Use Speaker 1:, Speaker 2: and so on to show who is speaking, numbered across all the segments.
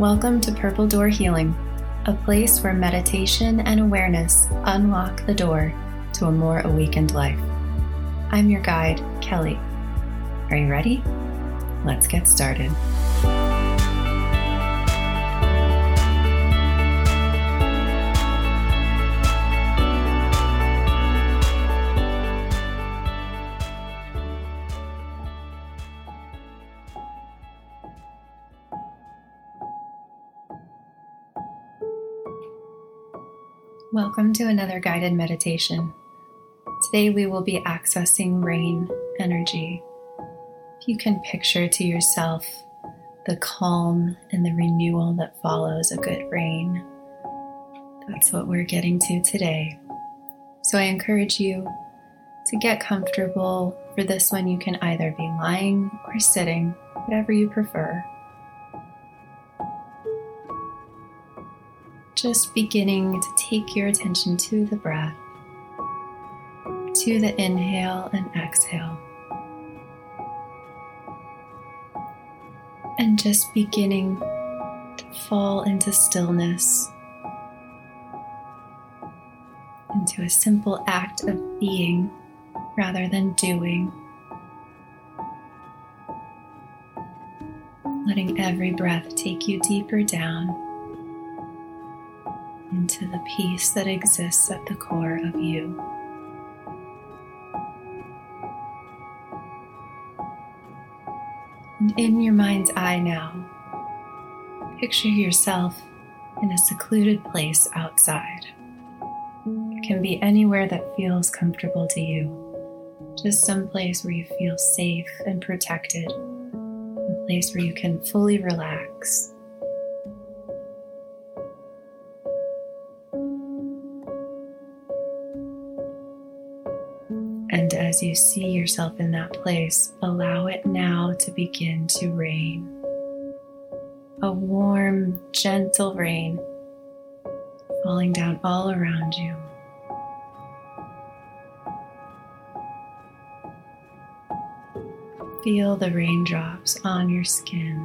Speaker 1: Welcome to Purple Door Healing, a place where meditation and awareness unlock the door to a more awakened life. I'm your guide, Kelli. Are you ready? Let's get started. Welcome to another guided meditation. Today we will be accessing rain energy. If you can picture to yourself the calm and the renewal that follows a good rain, that's what we're getting to today. So I encourage you to get comfortable. For this one, you can either be lying or sitting, whatever you prefer. Just beginning to take your attention to the breath, to the inhale and exhale. And just beginning to fall into stillness, into a simple act of being rather than doing. Letting every breath take you deeper down into the peace that exists at the core of you. And in your mind's eye now, picture yourself in a secluded place outside. It can be anywhere that feels comfortable to you, just some place where you feel safe and protected, a place where you can fully relax And as you see yourself in that place, allow it now to begin to rain. A warm, gentle rain falling down all around you. Feel the raindrops on your skin.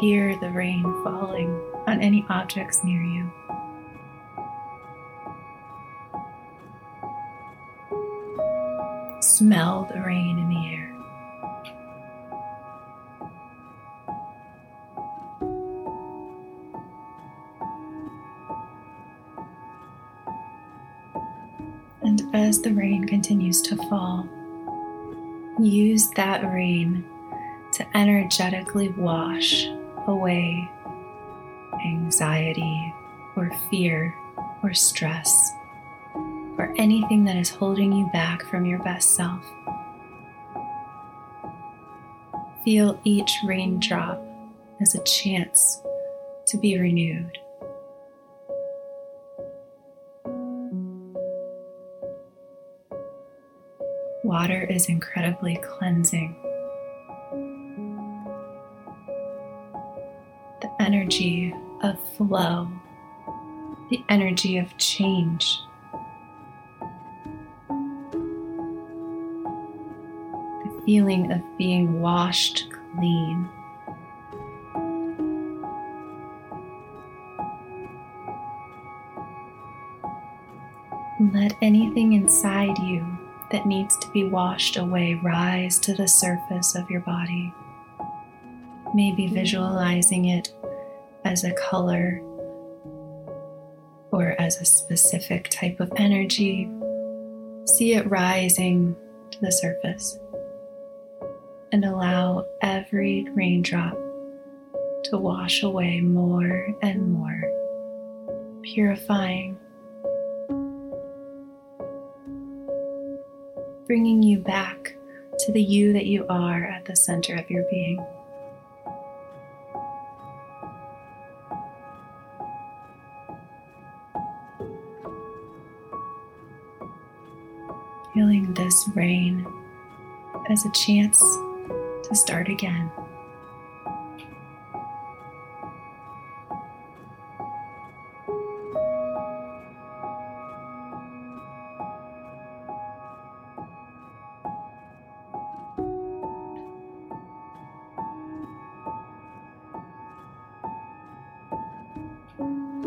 Speaker 1: Hear the rain falling on any objects near you. Smell the rain in the air. And as the rain continues to fall, use that rain to energetically wash away anxiety or fear or stress or anything that is holding you back from your best self. Feel each raindrop as a chance to be renewed. Water is incredibly cleansing. The energy of flow, the energy of change feeling of being washed clean. Let anything inside you that needs to be washed away rise to the surface of your body. Maybe visualizing it as a color or as a specific type of energy. See it rising to the surface and allow every raindrop to wash away more and more, purifying, bringing you back to the you that you are at the center of your being. Feeling this rain as a chance to start again.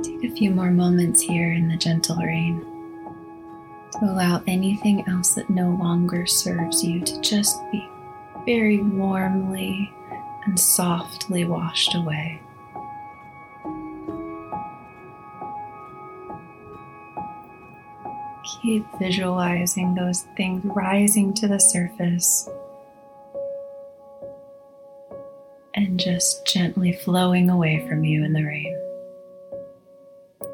Speaker 1: Take a few more moments here in the gentle rain to allow anything else that no longer serves you to just be very warmly and softly washed away. Keep visualizing those things rising to the surface and just gently flowing away from you in the rain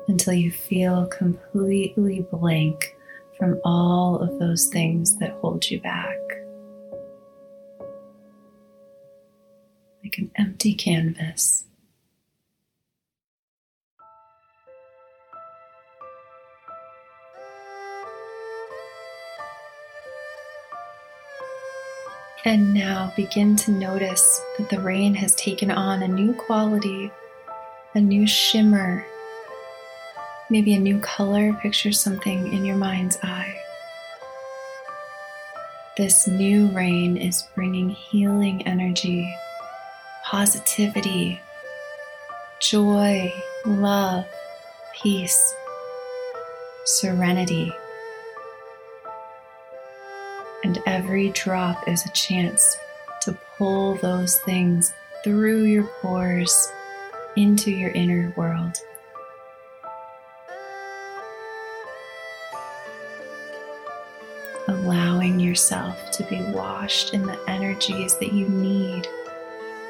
Speaker 1: until you feel completely blank from all of those things that hold you back. An empty canvas. And now begin to notice that the rain has taken on a new quality, a new shimmer, maybe a new color. Picture something in your mind's eye. This new rain is bringing healing energy, positivity, joy, love, peace, serenity and every drop is a chance to pull those things through your pores into your inner world. Allowing yourself to be washed in the energies that you need,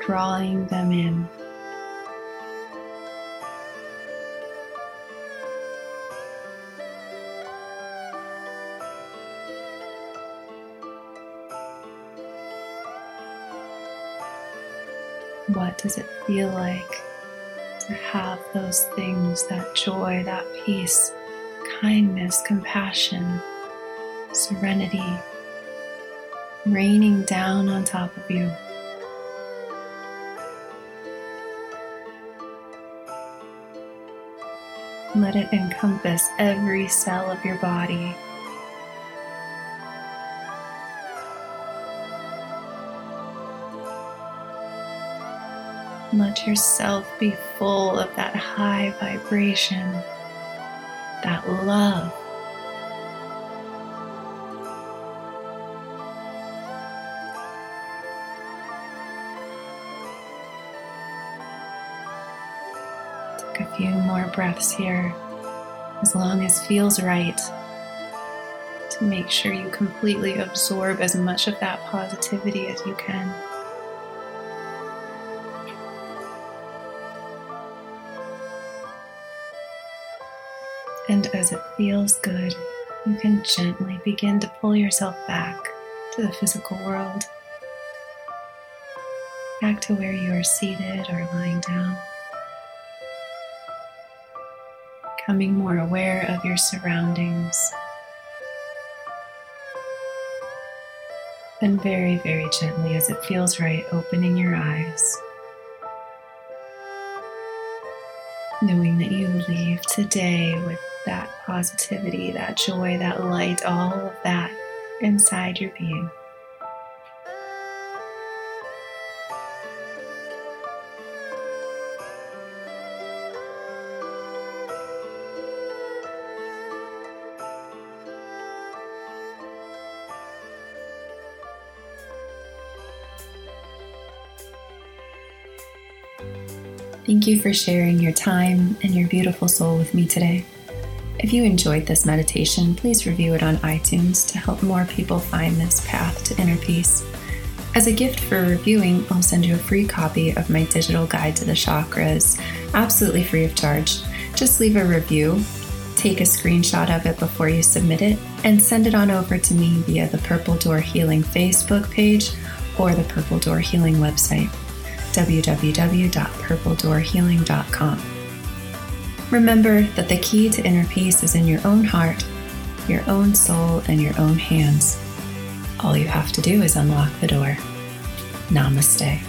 Speaker 1: drawing them in. What does it feel like to have those things that joy, that peace, kindness, compassion, serenity raining down on top of you? Let it encompass every cell of your body Let yourself be full of that high vibration, that love. A few more breaths here, as long as feels right, to make sure you completely absorb as much of that positivity as you can. And as it feels good, you can gently begin to pull yourself back to the physical world, back to where you are seated or lying down. Becoming more aware of your surroundings. And very, very gently, as it feels right, opening your eyes. Knowing that you leave today with that positivity, that joy, that light, all of that inside your being. Thank you for sharing your time and your beautiful soul with me today. If you enjoyed this meditation, please review it on iTunes to help more people find this path to inner peace. As a gift for reviewing, I'll send you a free copy of my digital guide to the chakras, absolutely free of charge. Just leave a review, take a screenshot of it before you submit it, and send it on over to me via the Purple Door Healing Facebook page or the Purple Door Healing website, www.purpledoorhealing.com. Remember that the key to inner peace is in your own heart, your own soul, and your own hands. All you have to do is unlock the door. Namaste.